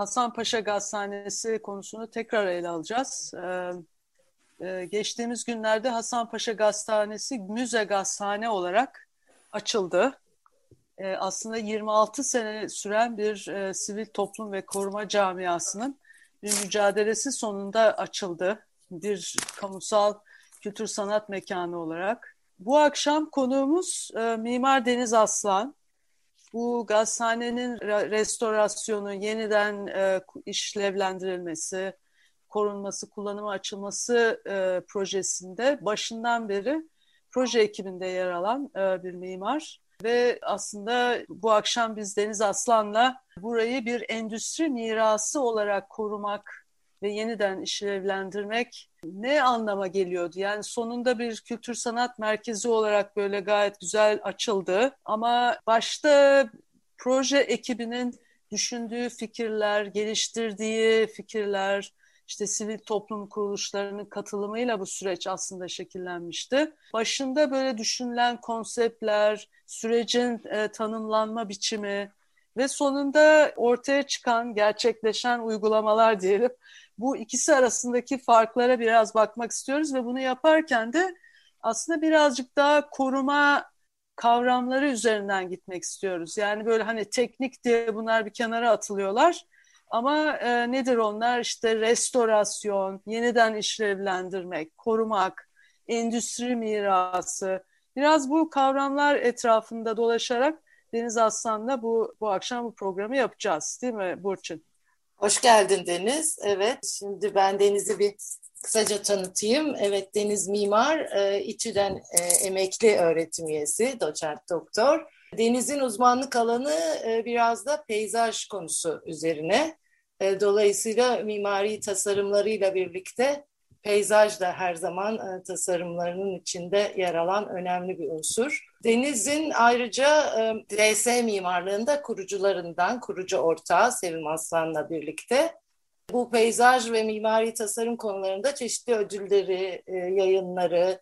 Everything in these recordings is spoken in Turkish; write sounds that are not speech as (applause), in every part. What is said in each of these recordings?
Hasanpaşa Gazhanesi konusunu tekrar ele alacağız. Ee, e, geçtiğimiz günlerde Hasanpaşa Gazhanesi müze gazhane olarak açıldı. Ee, aslında 26 sene süren bir e, sivil toplum ve koruma camiasının bir mücadelesi sonunda açıldı. Bir kamusal kültür sanat mekanı olarak. Bu akşam konuğumuz e, Mimar Deniz Aslan bu gazhanenin restorasyonu, yeniden e, işlevlendirilmesi, korunması, kullanıma açılması e, projesinde başından beri proje ekibinde yer alan e, bir mimar. Ve aslında bu akşam biz Deniz Aslan'la burayı bir endüstri mirası olarak korumak ve yeniden işlevlendirmek ne anlama geliyordu? Yani sonunda bir kültür sanat merkezi olarak böyle gayet güzel açıldı ama başta proje ekibinin düşündüğü fikirler, geliştirdiği fikirler, işte sivil toplum kuruluşlarının katılımıyla bu süreç aslında şekillenmişti. Başında böyle düşünülen konseptler, sürecin e, tanımlanma biçimi ve sonunda ortaya çıkan, gerçekleşen uygulamalar diyelim bu ikisi arasındaki farklara biraz bakmak istiyoruz ve bunu yaparken de aslında birazcık daha koruma kavramları üzerinden gitmek istiyoruz. Yani böyle hani teknik diye bunlar bir kenara atılıyorlar. Ama e, nedir onlar? İşte restorasyon, yeniden işlevlendirmek, korumak, endüstri mirası. Biraz bu kavramlar etrafında dolaşarak Deniz Aslan'la bu, bu akşam bu programı yapacağız. Değil mi Burçin? Hoş geldin Deniz. Evet, şimdi ben Deniz'i bir kısaca tanıtayım. Evet, Deniz Mimar, e, İTÜ'den e, emekli öğretim üyesi, doçent doktor. Deniz'in uzmanlık alanı e, biraz da peyzaj konusu üzerine. E, dolayısıyla mimari tasarımlarıyla birlikte peyzaj da her zaman e, tasarımlarının içinde yer alan önemli bir unsur. Deniz'in ayrıca e, DS mimarlığında kurucularından, kurucu ortağı Sevim Aslan'la birlikte bu peyzaj ve mimari tasarım konularında çeşitli ödülleri, e, yayınları,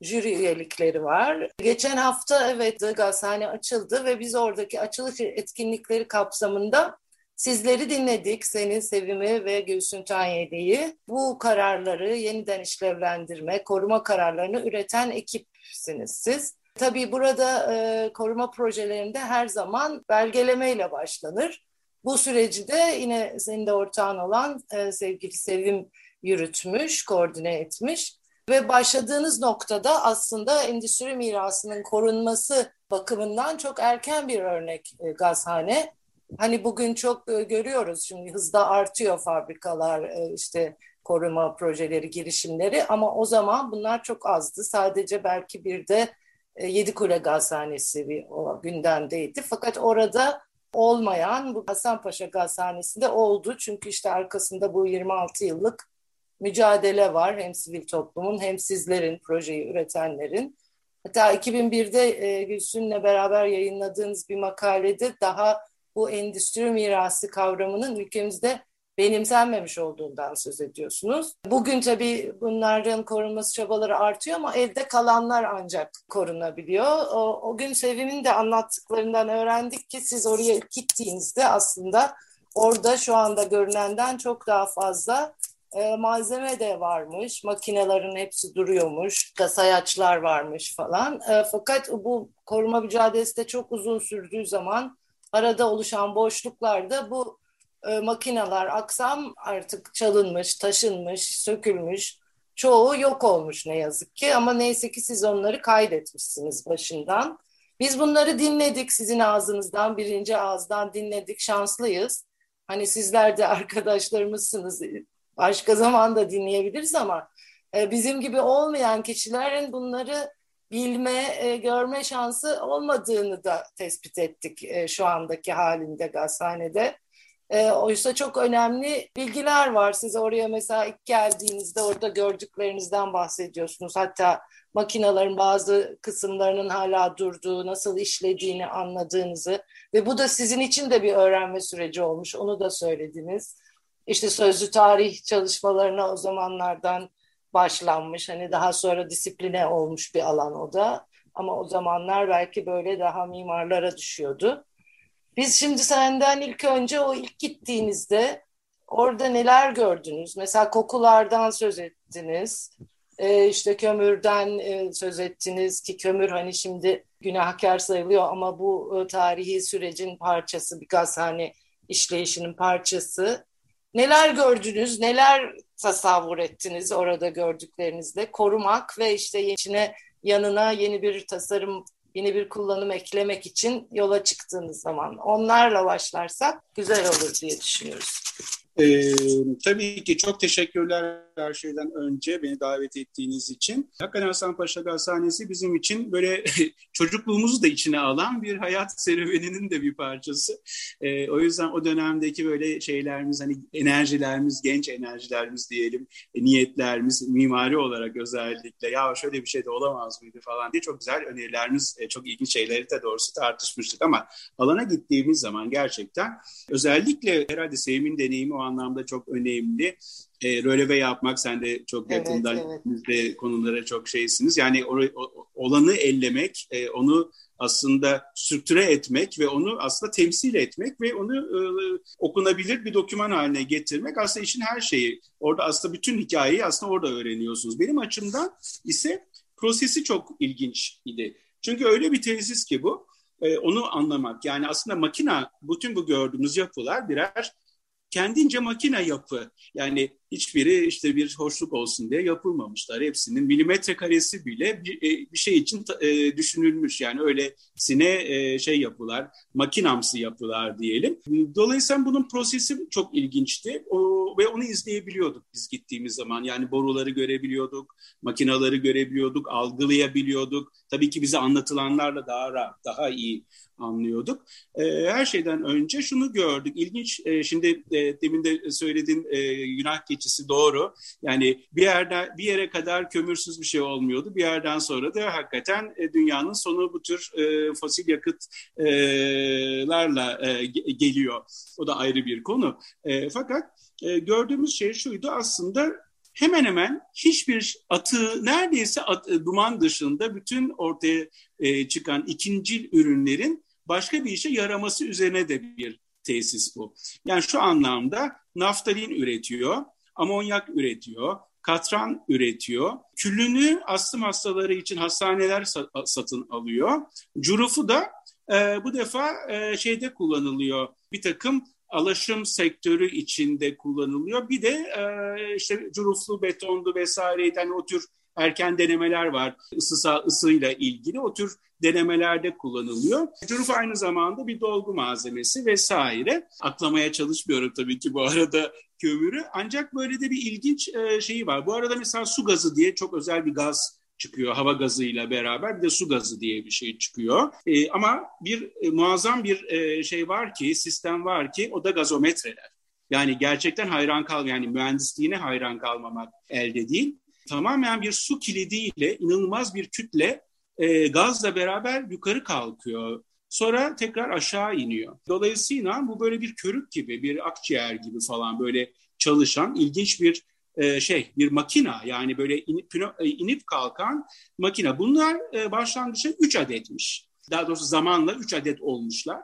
jüri üyelikleri var. Geçen hafta evet gazhane açıldı ve biz oradaki açılış etkinlikleri kapsamında Sizleri dinledik, seni, Sevim'i ve Gülsün Tanyeli'yi. Bu kararları yeniden işlevlendirme, koruma kararlarını üreten ekipsiniz siz. Tabii burada e, koruma projelerinde her zaman belgelemeyle başlanır. Bu süreci de yine senin de ortağın olan e, sevgili Sevim yürütmüş, koordine etmiş. Ve başladığınız noktada aslında endüstri mirasının korunması bakımından çok erken bir örnek e, gazhane. Hani bugün çok e, görüyoruz şimdi hızda artıyor fabrikalar e, işte koruma projeleri, girişimleri ama o zaman bunlar çok azdı. Sadece belki bir de e, Yedikule Gazhanesi bir o gündemdeydi. Fakat orada olmayan bu Hasanpaşa Gazhanesi'nde oldu. Çünkü işte arkasında bu 26 yıllık mücadele var. Hem sivil toplumun hem sizlerin, projeyi üretenlerin. Hatta 2001'de e, Gülsün'le beraber yayınladığınız bir makalede daha bu endüstri mirası kavramının ülkemizde benimsenmemiş olduğundan söz ediyorsunuz. Bugün tabii bunların korunması çabaları artıyor ama evde kalanlar ancak korunabiliyor. O, o gün Sevim'in de anlattıklarından öğrendik ki siz oraya gittiğinizde aslında orada şu anda görünenden çok daha fazla e, malzeme de varmış, makinelerin hepsi duruyormuş, sayaçlar varmış falan. E, fakat bu koruma mücadelesi de çok uzun sürdüğü zaman arada oluşan boşluklarda bu e, makineler, aksam artık çalınmış, taşınmış, sökülmüş. Çoğu yok olmuş ne yazık ki ama neyse ki siz onları kaydetmişsiniz başından. Biz bunları dinledik sizin ağzınızdan, birinci ağızdan dinledik, şanslıyız. Hani sizler de arkadaşlarımızsınız, başka zaman da dinleyebiliriz ama e, bizim gibi olmayan kişilerin bunları bilme, e, görme şansı olmadığını da tespit ettik e, şu andaki halinde gazhanede. E, oysa çok önemli bilgiler var. Siz oraya mesela ilk geldiğinizde orada gördüklerinizden bahsediyorsunuz. Hatta makinaların bazı kısımlarının hala durduğu, nasıl işlediğini anladığınızı ve bu da sizin için de bir öğrenme süreci olmuş. Onu da söylediniz. İşte sözlü tarih çalışmalarına o zamanlardan başlanmış. Hani daha sonra disipline olmuş bir alan o da. Ama o zamanlar belki böyle daha mimarlara düşüyordu. Biz şimdi senden ilk önce o ilk gittiğinizde orada neler gördünüz? Mesela kokulardan söz ettiniz. Ee, işte kömürden e, söz ettiniz ki kömür hani şimdi günahkar sayılıyor ama bu e, tarihi sürecin parçası bir gazhane işleyişinin parçası. Neler gördünüz, neler tasavvur ettiniz orada gördüklerinizde? Korumak ve işte içine yanına yeni bir tasarım, yeni bir kullanım eklemek için yola çıktığınız zaman onlarla başlarsak güzel olur diye düşünüyoruz. Ee, tabii ki çok teşekkürler her şeyden önce beni davet ettiğiniz için. Hakikaten Hasan Paşa Gazhanesi bizim için böyle (laughs) çocukluğumuzu da içine alan bir hayat serüveninin de bir parçası. Ee, o yüzden o dönemdeki böyle şeylerimiz hani enerjilerimiz, genç enerjilerimiz diyelim, e, niyetlerimiz mimari olarak özellikle ya şöyle bir şey de olamaz mıydı falan diye çok güzel önerilerimiz, e, çok ilginç şeyleri de doğrusu tartışmıştık ama alana gittiğimiz zaman gerçekten özellikle herhalde Sevim'in deneyimi o anlamda çok önemli. E, röleve yapmak sen de çok yakından evet, evet. de konulara çok şeysiniz. Yani o, o, olanı ellemek, e, onu aslında strüktüre etmek ve onu aslında temsil etmek ve onu e, okunabilir bir doküman haline getirmek aslında işin her şeyi. Orada aslında bütün hikayeyi aslında orada öğreniyorsunuz. Benim açımdan ise prosesi çok ilginç idi. Çünkü öyle bir tesis ki bu, e, onu anlamak. Yani aslında makina, bütün bu gördüğümüz yapılar birer kendince makine yapı. Yani hiçbiri işte bir hoşluk olsun diye yapılmamışlar. Hepsinin milimetre karesi bile bir, e, bir şey için e, düşünülmüş. Yani öylesine e, şey yapılar, makinamsı yapılar diyelim. Dolayısıyla bunun prosesi çok ilginçti o, ve onu izleyebiliyorduk biz gittiğimiz zaman. Yani boruları görebiliyorduk, makinaları görebiliyorduk, algılayabiliyorduk. Tabii ki bize anlatılanlarla daha rahat, daha iyi anlıyorduk. E, her şeyden önce şunu gördük. İlginç, e, şimdi e, demin de söylediğin e, günah keçisi doğru. Yani bir yerde bir yere kadar kömürsüz bir şey olmuyordu. Bir yerden sonra da hakikaten e, dünyanın sonu bu tür e, fosil yakıtlarla e, geliyor. O da ayrı bir konu. E, fakat e, gördüğümüz şey şuydu aslında hemen hemen hiçbir atı neredeyse at, duman dışında bütün ortaya e, çıkan ikinci ürünlerin başka bir işe yaraması üzerine de bir tesis bu. Yani şu anlamda naftalin üretiyor, amonyak üretiyor, katran üretiyor. Küllünü astım hastaları için hastaneler satın alıyor. Curufu da e, bu defa e, şeyde kullanılıyor. Bir takım alaşım sektörü içinde kullanılıyor. Bir de e, işte curuflu, betonlu vesaire yani o tür erken denemeler var. Isısa ısıyla ilgili o tür denemelerde kullanılıyor. Curuf aynı zamanda bir dolgu malzemesi vesaire. Aklamaya çalışmıyorum tabii ki bu arada kömürü. Ancak böyle de bir ilginç e, şeyi var. Bu arada mesela su gazı diye çok özel bir gaz çıkıyor hava gazıyla beraber bir de su gazı diye bir şey çıkıyor. E, ama bir e, muazzam bir e, şey var ki sistem var ki o da gazometreler. Yani gerçekten hayran kal yani mühendisliğine hayran kalmamak elde değil. Tamamen bir su kilidiyle inanılmaz bir kütle e, gazla beraber yukarı kalkıyor. Sonra tekrar aşağı iniyor. Dolayısıyla bu böyle bir körük gibi, bir akciğer gibi falan böyle çalışan ilginç bir e, şey, bir makina. Yani böyle inip, e, inip kalkan makina. Bunlar e, başlangıçta 3 adetmiş. Daha doğrusu zamanla 3 adet olmuşlar.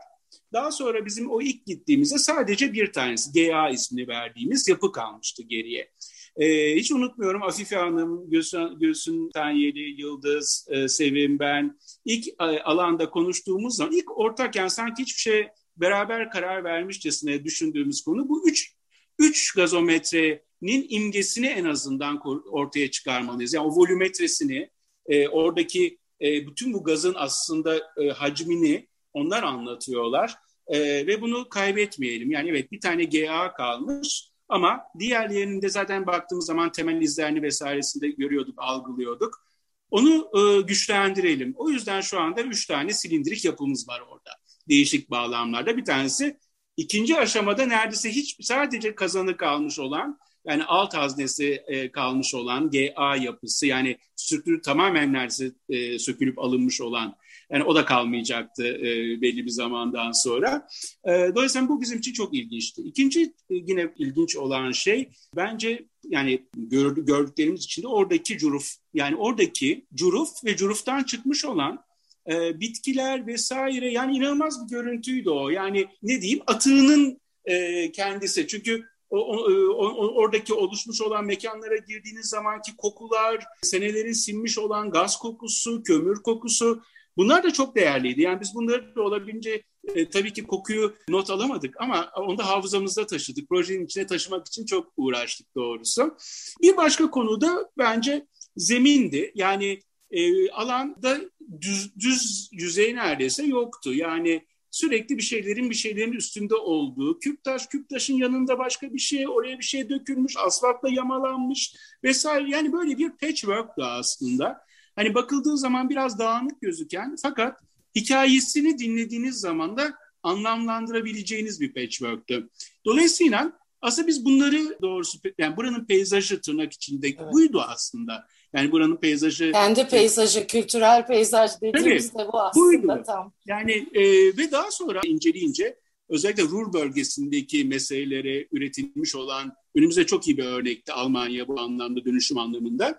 Daha sonra bizim o ilk gittiğimizde sadece bir tanesi GA ismini verdiğimiz yapı kalmıştı geriye. E, hiç unutmuyorum Afife Hanım, Gülsün, Gülsün Tanyeli, Yıldız, e, Sevim, ben ilk e, alanda konuştuğumuz zaman ilk ortak yani sanki hiçbir şey beraber karar vermişçesine düşündüğümüz konu bu üç, üç gazometrenin imgesini en azından ortaya çıkarmalıyız. Yani o volümetresini, e, oradaki e, bütün bu gazın aslında e, hacmini onlar anlatıyorlar. E, ve bunu kaybetmeyelim. Yani evet bir tane GA kalmış ama diğerlerinde zaten baktığımız zaman temel izlerini vesairesinde görüyorduk, algılıyorduk. Onu e, güçlendirelim. O yüzden şu anda üç tane silindirik yapımız var orada. Değişik bağlamlarda. Bir tanesi İkinci aşamada neredeyse hiç sadece kazanı kalmış olan yani alt haznesi e, kalmış olan GA yapısı yani strüktürü tamamen neredeyse e, sökülüp alınmış olan yani o da kalmayacaktı e, belli bir zamandan sonra. E, dolayısıyla bu bizim için çok ilginçti. İkinci e, yine ilginç olan şey bence yani gördük, gördüklerimiz içinde oradaki curuf yani oradaki curuf ve curuftan çıkmış olan e, bitkiler vesaire yani inanılmaz bir görüntüydü o. Yani ne diyeyim atığının e, kendisi. Çünkü o, o, o, oradaki oluşmuş olan mekanlara girdiğiniz zamanki kokular, senelerin sinmiş olan gaz kokusu, kömür kokusu bunlar da çok değerliydi. Yani biz bunları da olabildiğince e, tabii ki kokuyu not alamadık ama onu da hafızamızda taşıdık. Projenin içine taşımak için çok uğraştık doğrusu. Bir başka konu da bence zemindi. Yani e, alanda düz, düz yüzey neredeyse yoktu. Yani sürekli bir şeylerin bir şeylerin üstünde olduğu, küp taş küp taşın yanında başka bir şey, oraya bir şey dökülmüş, asfaltla yamalanmış vesaire. Yani böyle bir patchwork da aslında. Hani bakıldığı zaman biraz dağınık gözüken fakat hikayesini dinlediğiniz zaman da anlamlandırabileceğiniz bir patchwork'tü. Dolayısıyla aslında biz bunları doğrusu yani buranın peyzajı tırnak içinde evet. buydu aslında. Yani buranın peyzajı... Kendi peyzajı, kültürel peyzaj dediğimiz de bu aslında buydu. tam. Yani e, ve daha sonra inceleyince özellikle Ruhr bölgesindeki meselelere üretilmiş olan önümüzde çok iyi bir örnekti Almanya bu anlamda dönüşüm anlamında.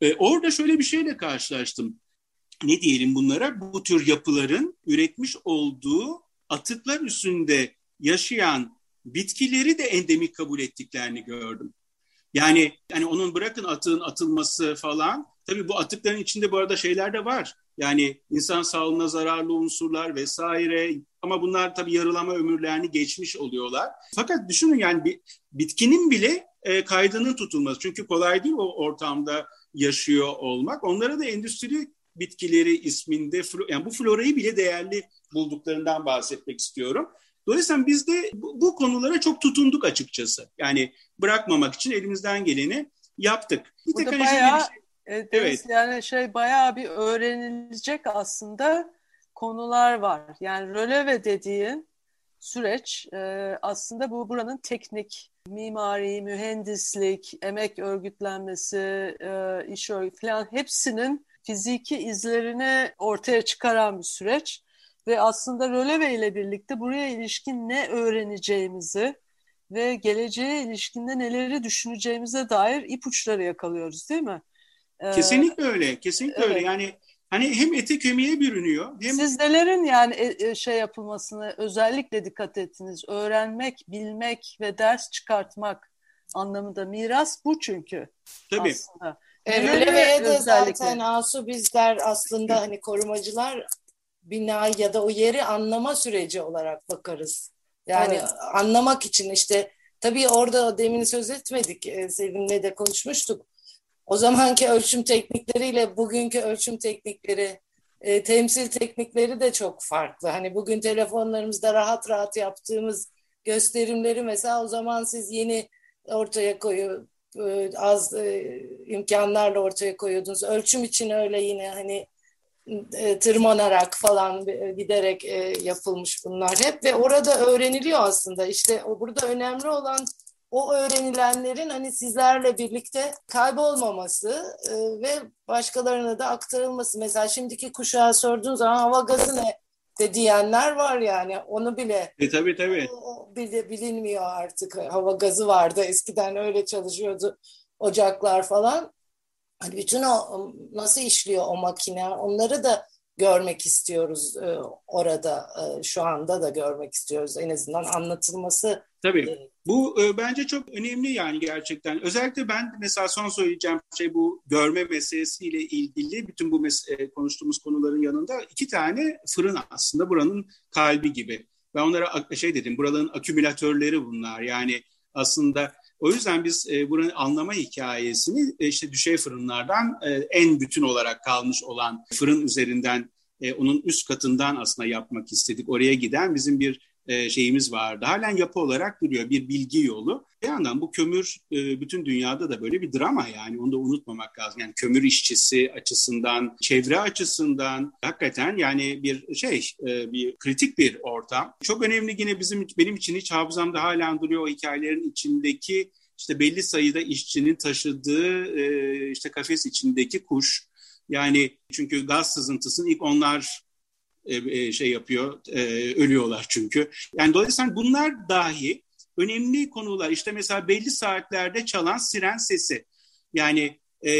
E, orada şöyle bir şeyle karşılaştım. Ne diyelim bunlara? Bu tür yapıların üretmiş olduğu atıklar üstünde yaşayan bitkileri de endemik kabul ettiklerini gördüm. Yani yani onun bırakın atığın atılması falan. Tabii bu atıkların içinde bu arada şeyler de var. Yani insan sağlığına zararlı unsurlar vesaire ama bunlar tabii yarılama ömürlerini geçmiş oluyorlar. Fakat düşünün yani bir, bitkinin bile e, kaydının tutulması. Çünkü kolay değil o ortamda yaşıyor olmak. Onlara da endüstri bitkileri isminde yani bu florayı bile değerli bulduklarından bahsetmek istiyorum. Dolayısıyla biz de bu, bu konulara çok tutunduk açıkçası. Yani bırakmamak için elimizden geleni yaptık. Bir tek hani bayağı, şey, evet, evet. Yani şey bayağı bir öğrenilecek aslında konular var. Yani röleve dediğin süreç e, aslında bu buranın teknik, mimari, mühendislik, emek örgütlenmesi, e, iş örgütü falan hepsinin fiziki izlerini ortaya çıkaran bir süreç ve aslında röleve ile birlikte buraya ilişkin ne öğreneceğimizi ve geleceğe ilişkinde neleri düşüneceğimize dair ipuçları yakalıyoruz değil mi? Ee, kesinlikle öyle, kesinlikle evet. öyle. Yani hani hem ete kemiğe bürünüyor. Hem... Siz nelerin yani e, e, şey yapılmasını özellikle dikkat ettiniz. Öğrenmek, bilmek ve ders çıkartmak anlamında miras bu çünkü Tabii. aslında. E, Röleveye de zaten Asu bizler aslında hani korumacılar bina ya da o yeri anlama süreci olarak bakarız. Yani evet. anlamak için işte tabii orada demin söz etmedik. E, Sevim'le de konuşmuştuk. O zamanki ölçüm teknikleriyle bugünkü ölçüm teknikleri, e, temsil teknikleri de çok farklı. Hani bugün telefonlarımızda rahat rahat yaptığımız gösterimleri mesela o zaman siz yeni ortaya koyu e, az e, imkanlarla ortaya koyuyordunuz. Ölçüm için öyle yine hani e, tırmanarak falan e, giderek e, yapılmış bunlar hep ve orada öğreniliyor aslında işte o burada önemli olan o öğrenilenlerin hani sizlerle birlikte kaybolmaması ve başkalarına da aktarılması. Mesela şimdiki kuşağa sorduğun zaman hava gazı ne de diyenler var yani onu bile. E, tabii tabii. O, bile, bilinmiyor artık hava gazı vardı eskiden öyle çalışıyordu ocaklar falan. Hani bütün o nasıl işliyor o makine onları da görmek istiyoruz e, orada e, şu anda da görmek istiyoruz en azından anlatılması. Tabii e, bu e, bence çok önemli yani gerçekten. Özellikle ben mesela son söyleyeceğim şey bu görme meselesiyle ilgili bütün bu mes- konuştuğumuz konuların yanında iki tane fırın aslında buranın kalbi gibi. Ben onlara şey dedim buraların akümülatörleri bunlar yani aslında o yüzden biz e, buranın anlama hikayesini e, işte düşey fırınlardan e, en bütün olarak kalmış olan fırın üzerinden e, onun üst katından aslında yapmak istedik. Oraya giden bizim bir e, şeyimiz vardı. Halen yapı olarak duruyor bir bilgi yolu. Bir yandan bu kömür e, bütün dünyada da böyle bir drama yani onu da unutmamak lazım. Yani kömür işçisi açısından, çevre açısından hakikaten yani bir şey e, bir kritik bir ortam. Çok önemli yine bizim benim için hiç hafızamda halen duruyor o hikayelerin içindeki işte belli sayıda işçinin taşıdığı işte kafes içindeki kuş. Yani çünkü gaz sızıntısını ilk onlar şey yapıyor, e, ölüyorlar çünkü. Yani dolayısıyla bunlar dahi önemli konular. İşte mesela belli saatlerde çalan siren sesi. Yani e,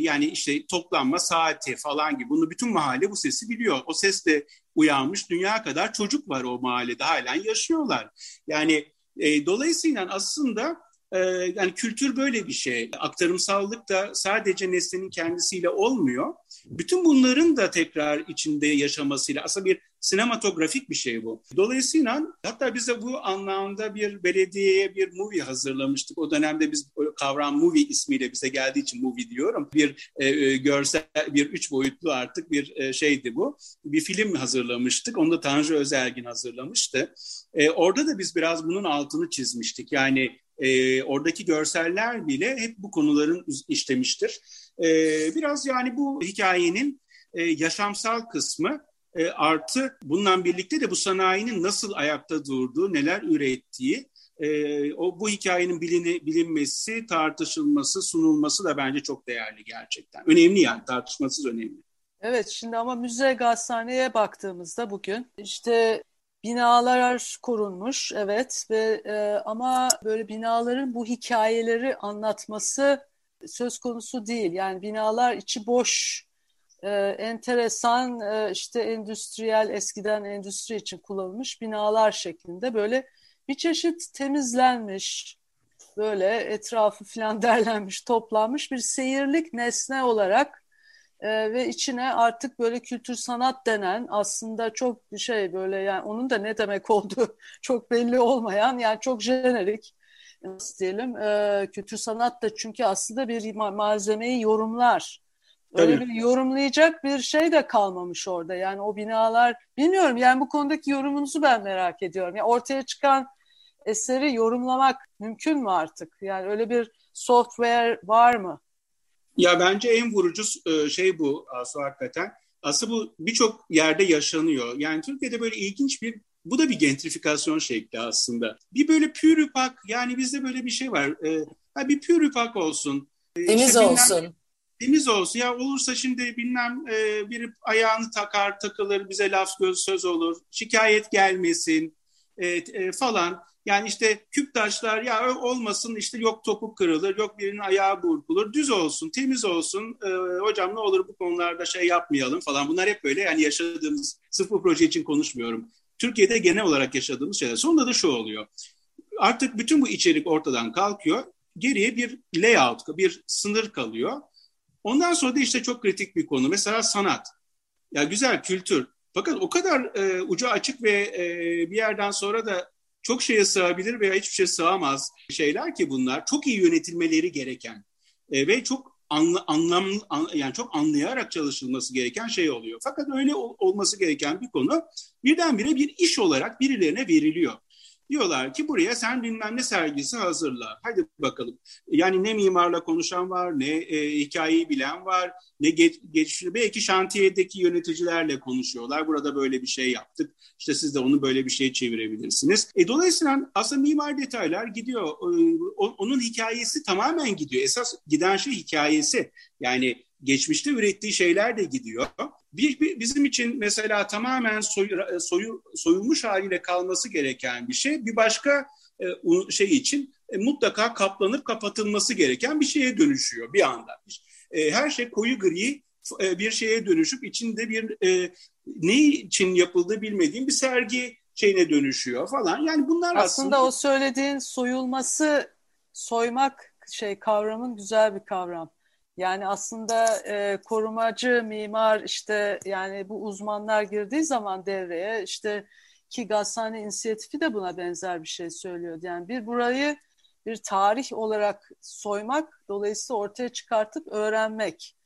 yani işte toplanma saati falan gibi. Bunu bütün mahalle bu sesi biliyor. O ses de uyanmış. Dünya kadar çocuk var o mahallede halen yaşıyorlar. Yani e, dolayısıyla aslında e, yani kültür böyle bir şey. Aktarımsallık da sadece nesnenin kendisiyle olmuyor. Bütün bunların da tekrar içinde yaşamasıyla aslında bir sinematografik bir şey bu. Dolayısıyla hatta biz de bu anlamda bir belediyeye bir movie hazırlamıştık. O dönemde biz kavram movie ismiyle bize geldiği için movie diyorum. Bir e, e, görsel, bir üç boyutlu artık bir e, şeydi bu. Bir film hazırlamıştık. Onu da Tanju Özergin hazırlamıştı. E, orada da biz biraz bunun altını çizmiştik. Yani e, oradaki görseller bile hep bu konuların işlemiştir. E, biraz yani bu hikayenin e, yaşamsal kısmı e, artı bununla birlikte de bu sanayinin nasıl ayakta durduğu, neler ürettiği, e, o bu hikayenin bilini, bilinmesi, tartışılması, sunulması da bence çok değerli gerçekten. Önemli yani tartışmasız önemli. Evet şimdi ama müze gazhaneye baktığımızda bugün işte binalar korunmuş evet ve e, ama böyle binaların bu hikayeleri anlatması söz konusu değil. Yani binalar içi boş e, enteresan e, işte endüstriyel eskiden endüstri için kullanılmış binalar şeklinde böyle bir çeşit temizlenmiş böyle etrafı falan (laughs) derlenmiş toplanmış bir seyirlik nesne olarak e, ve içine artık böyle kültür sanat denen aslında çok şey böyle yani onun da ne demek olduğu (laughs) çok belli olmayan yani çok jenerik nasıl diyelim e, kültür sanat da çünkü aslında bir malzemeyi yorumlar Öyle bir yorumlayacak bir şey de kalmamış orada. Yani o binalar bilmiyorum yani bu konudaki yorumunuzu ben merak ediyorum. Yani ortaya çıkan eseri yorumlamak mümkün mü artık? Yani öyle bir software var mı? Ya bence en vurucu e, şey bu Asu hakikaten. Aslında bu birçok yerde yaşanıyor. Yani Türkiye'de böyle ilginç bir bu da bir gentrifikasyon şekli aslında. Bir böyle pürüpak yani bizde böyle bir şey var. Ee, bir pürüpak olsun. Temiz işte olsun temiz olsun. Ya olursa şimdi bilmem e, biri ayağını takar takılır bize laf göz söz olur. Şikayet gelmesin e, e, falan. Yani işte küp taşlar ya olmasın işte yok topuk kırılır yok birinin ayağı burkulur düz olsun temiz olsun e, hocam ne olur bu konularda şey yapmayalım falan bunlar hep böyle yani yaşadığımız sırf bu proje için konuşmuyorum. Türkiye'de genel olarak yaşadığımız şeyler. Sonunda da şu oluyor. Artık bütün bu içerik ortadan kalkıyor. Geriye bir layout, bir sınır kalıyor. Ondan sonra da işte çok kritik bir konu. Mesela sanat. Ya güzel kültür. Fakat o kadar e, ucu açık ve e, bir yerden sonra da çok şeye sığabilir veya hiçbir şey sığamaz şeyler ki bunlar. Çok iyi yönetilmeleri gereken e, ve çok anla, anlam an, yani çok anlayarak çalışılması gereken şey oluyor. Fakat öyle ol, olması gereken bir konu birdenbire bir iş olarak birilerine veriliyor. Diyorlar ki buraya sen bilmem ne sergisi hazırla. Hadi bakalım. Yani ne mimarla konuşan var, ne e, hikayeyi bilen var, ne geç, geç, belki şantiyedeki yöneticilerle konuşuyorlar. Burada böyle bir şey yaptık. İşte siz de onu böyle bir şey çevirebilirsiniz. E, dolayısıyla aslında mimar detaylar gidiyor. E, onun hikayesi tamamen gidiyor. Esas giden şey hikayesi. Yani geçmişte ürettiği şeyler de gidiyor. Bir, bir, bizim için mesela tamamen soy, soyu, soyulmuş haliyle kalması gereken bir şey bir başka e, şey için e, mutlaka kaplanıp kapatılması gereken bir şeye dönüşüyor bir anda. E, her şey koyu gri e, bir şeye dönüşüp içinde bir e, ne için yapıldığı bilmediğim bir sergi şeyine dönüşüyor falan. Yani bunlar aslında, aslında o söylediğin soyulması soymak şey kavramın güzel bir kavram. Yani aslında e, korumacı mimar işte yani bu uzmanlar girdiği zaman devreye işte ki Gazhane inisiyatifi de buna benzer bir şey söylüyordu. Yani bir burayı bir tarih olarak soymak dolayısıyla ortaya çıkartıp öğrenmek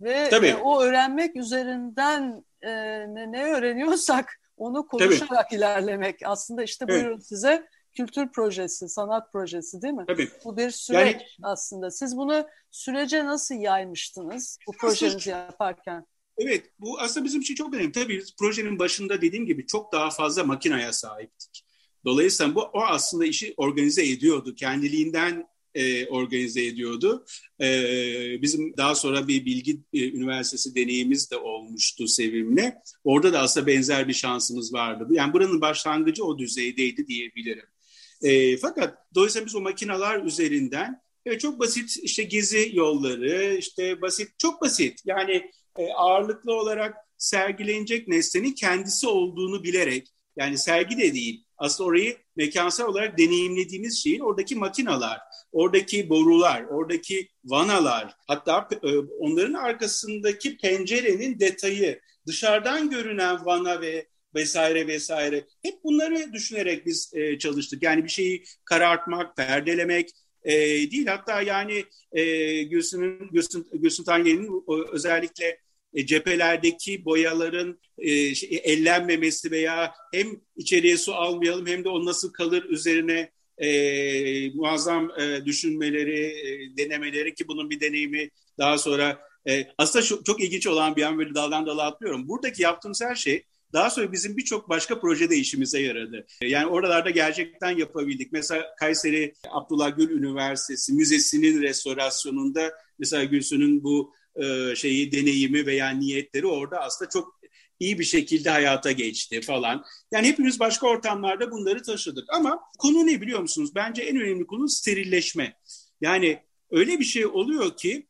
ve e, o öğrenmek üzerinden e, ne, ne öğreniyorsak onu konuşarak Tabii. ilerlemek. Aslında işte buyurun evet. size kültür projesi, sanat projesi değil mi? Tabii. Bu bir süreç yani, aslında. Siz bunu sürece nasıl yaymıştınız bu projenizi yaparken? Evet, bu aslında bizim için çok önemli. Tabii biz projenin başında dediğim gibi çok daha fazla makinaya sahiptik. Dolayısıyla bu o aslında işi organize ediyordu. Kendiliğinden e, organize ediyordu. E, bizim daha sonra bir bilgi e, üniversitesi deneyimiz de olmuştu Sevim'le. Orada da aslında benzer bir şansımız vardı. Yani buranın başlangıcı o düzeydeydi diyebilirim. E, fakat dolayısıyla biz o makinalar üzerinden evet, çok basit işte gezi yolları, işte basit, çok basit. Yani e, ağırlıklı olarak sergilenecek nesnenin kendisi olduğunu bilerek, yani sergi de değil, aslında orayı mekansal olarak deneyimlediğimiz şeyin oradaki makinalar, oradaki borular, oradaki vanalar, hatta e, onların arkasındaki pencerenin detayı, dışarıdan görünen vana ve vesaire vesaire. Hep bunları düşünerek biz e, çalıştık. Yani bir şeyi karartmak, perdelemek e, değil. Hatta yani e, Gülsün'ün Gülsün, Gülsün Tanyeli'nin özellikle e, cephelerdeki boyaların e, şey, ellenmemesi veya hem içeriye su almayalım hem de o nasıl kalır üzerine e, muazzam e, düşünmeleri, e, denemeleri ki bunun bir deneyimi daha sonra e, aslında şu, çok ilginç olan bir an böyle daldan dala atlıyorum. Buradaki yaptığımız her şey daha sonra bizim birçok başka projede işimize yaradı. Yani oralarda gerçekten yapabildik. Mesela Kayseri Abdullah Gül Üniversitesi Müzesi'nin restorasyonunda mesela Gülsün'ün bu e, şeyi deneyimi veya niyetleri orada aslında çok iyi bir şekilde hayata geçti falan. Yani hepimiz başka ortamlarda bunları taşıdık ama konu ne biliyor musunuz? Bence en önemli konu sterilleşme. Yani öyle bir şey oluyor ki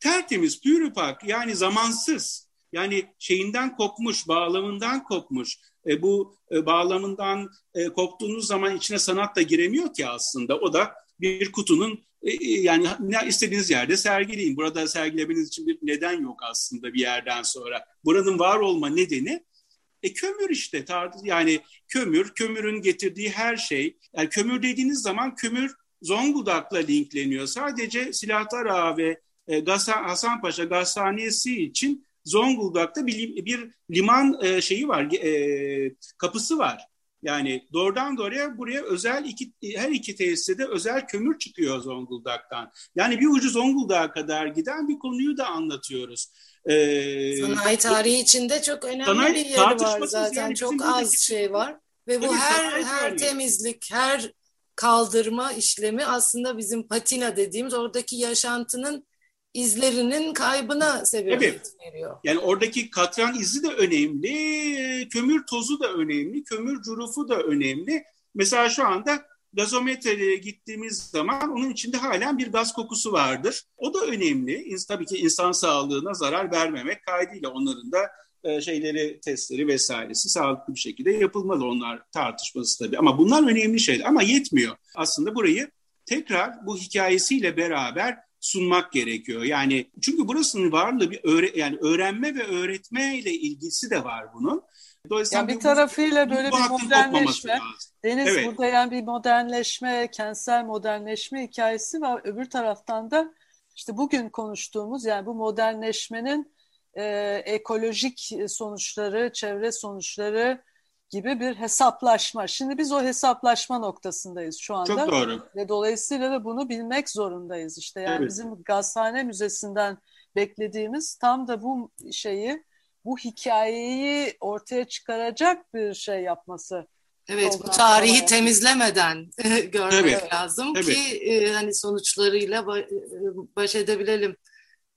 tertemiz, pürüpak yani zamansız yani şeyinden kopmuş, bağlamından kopmuş. E, bu e, bağlamından e, koptuğunuz zaman içine sanat da giremiyor ki aslında. O da bir kutunun e, e, yani ne istediğiniz yerde sergileyin. Burada sergilemeniz için bir neden yok aslında bir yerden sonra. Buranın var olma nedeni e, kömür işte. Yani kömür, kömürün getirdiği her şey. Yani kömür dediğiniz zaman kömür Zonguldak'la linkleniyor. Sadece Silahtar Ağa ve e, Hasanpaşa Gazhanesi için Zonguldak'ta bir, bir liman e, şeyi var, e, kapısı var. Yani doğrudan doğruya buraya özel iki, her iki tesiste de özel kömür çıkıyor Zonguldak'tan. Yani bir ucu Zonguldak'a kadar giden bir konuyu da anlatıyoruz. Ee, sanayi tarihi içinde çok önemli sanayi, bir yeri var zaten. Yani çok az şey var. Ve bu her her temizlik, her kaldırma işlemi aslında bizim patina dediğimiz oradaki yaşantının izlerinin kaybına sebebiyet veriyor. Yani oradaki katran izi de önemli, kömür tozu da önemli, kömür curufu da önemli. Mesela şu anda gazometreye gittiğimiz zaman onun içinde halen bir gaz kokusu vardır. O da önemli. Tabii ki insan sağlığına zarar vermemek kaydıyla onların da e, şeyleri, testleri vesairesi sağlıklı bir şekilde yapılmalı onlar tartışması tabii. Ama bunlar önemli şeyler ama yetmiyor. Aslında burayı tekrar bu hikayesiyle beraber sunmak gerekiyor. Yani çünkü burasının varlığı bir öğre, yani öğrenme ve öğretme ile ilgisi de var bunun. Dolayısıyla yani bir tarafıyla bu, böyle bu bir modernleşme, Deniz evet. burada yani bir modernleşme, kentsel modernleşme hikayesi var. Öbür taraftan da işte bugün konuştuğumuz yani bu modernleşmenin e, ekolojik sonuçları, çevre sonuçları gibi bir hesaplaşma. Şimdi biz o hesaplaşma noktasındayız şu anda. Çok doğru. Ve dolayısıyla da bunu bilmek zorundayız. İşte yani evet. bizim Gazhane Müzesi'nden beklediğimiz tam da bu şeyi, bu hikayeyi ortaya çıkaracak bir şey yapması. Evet, bu tarihi olarak. temizlemeden (laughs) görmek evet. lazım evet. ki e, hani sonuçlarıyla e, baş edebilelim.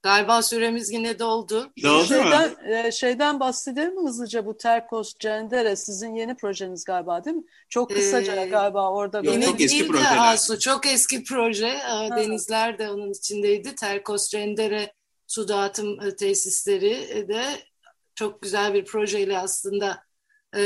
Galiba süremiz yine doldu. Doldu şeyden, E, şeyden bahsedelim mi hızlıca bu Terkos Cendere sizin yeni projeniz galiba değil mi? Çok kısaca ee, galiba orada. Yeni çok eski proje. Asu, çok eski proje. Ha. Denizler de onun içindeydi. Terkos Cendere su dağıtım e, tesisleri de çok güzel bir projeyle aslında e,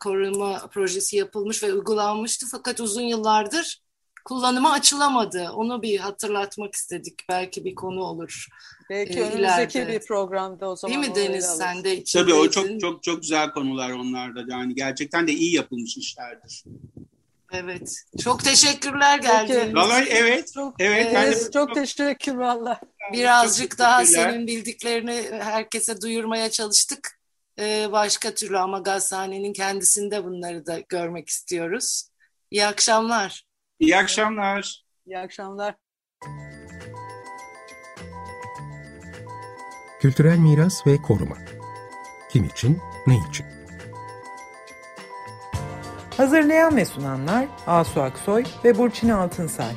koruma projesi yapılmış ve uygulanmıştı. Fakat uzun yıllardır kullanıma açılamadı. Onu bir hatırlatmak istedik. Belki bir konu olur. Belki e, önümüzdeki ileride. bir programda o zaman. Değil mi Deniz sen de içindeydin. Tabii o çok çok çok güzel konular onlarda. Yani gerçekten de iyi yapılmış işlerdir. Evet. Çok teşekkürler geldiğiniz Vallahi evet. Çok, evet, ben de çok, çok teşekkür valla. Birazcık çok daha senin bildiklerini herkese duyurmaya çalıştık. e, başka türlü ama gazhanenin kendisinde bunları da görmek istiyoruz. İyi akşamlar. İyi akşamlar. İyi akşamlar. Kültürel miras ve koruma. Kim için, ne için? Hazırlayan ve sunanlar Asu Aksoy ve Burçin Altınsay.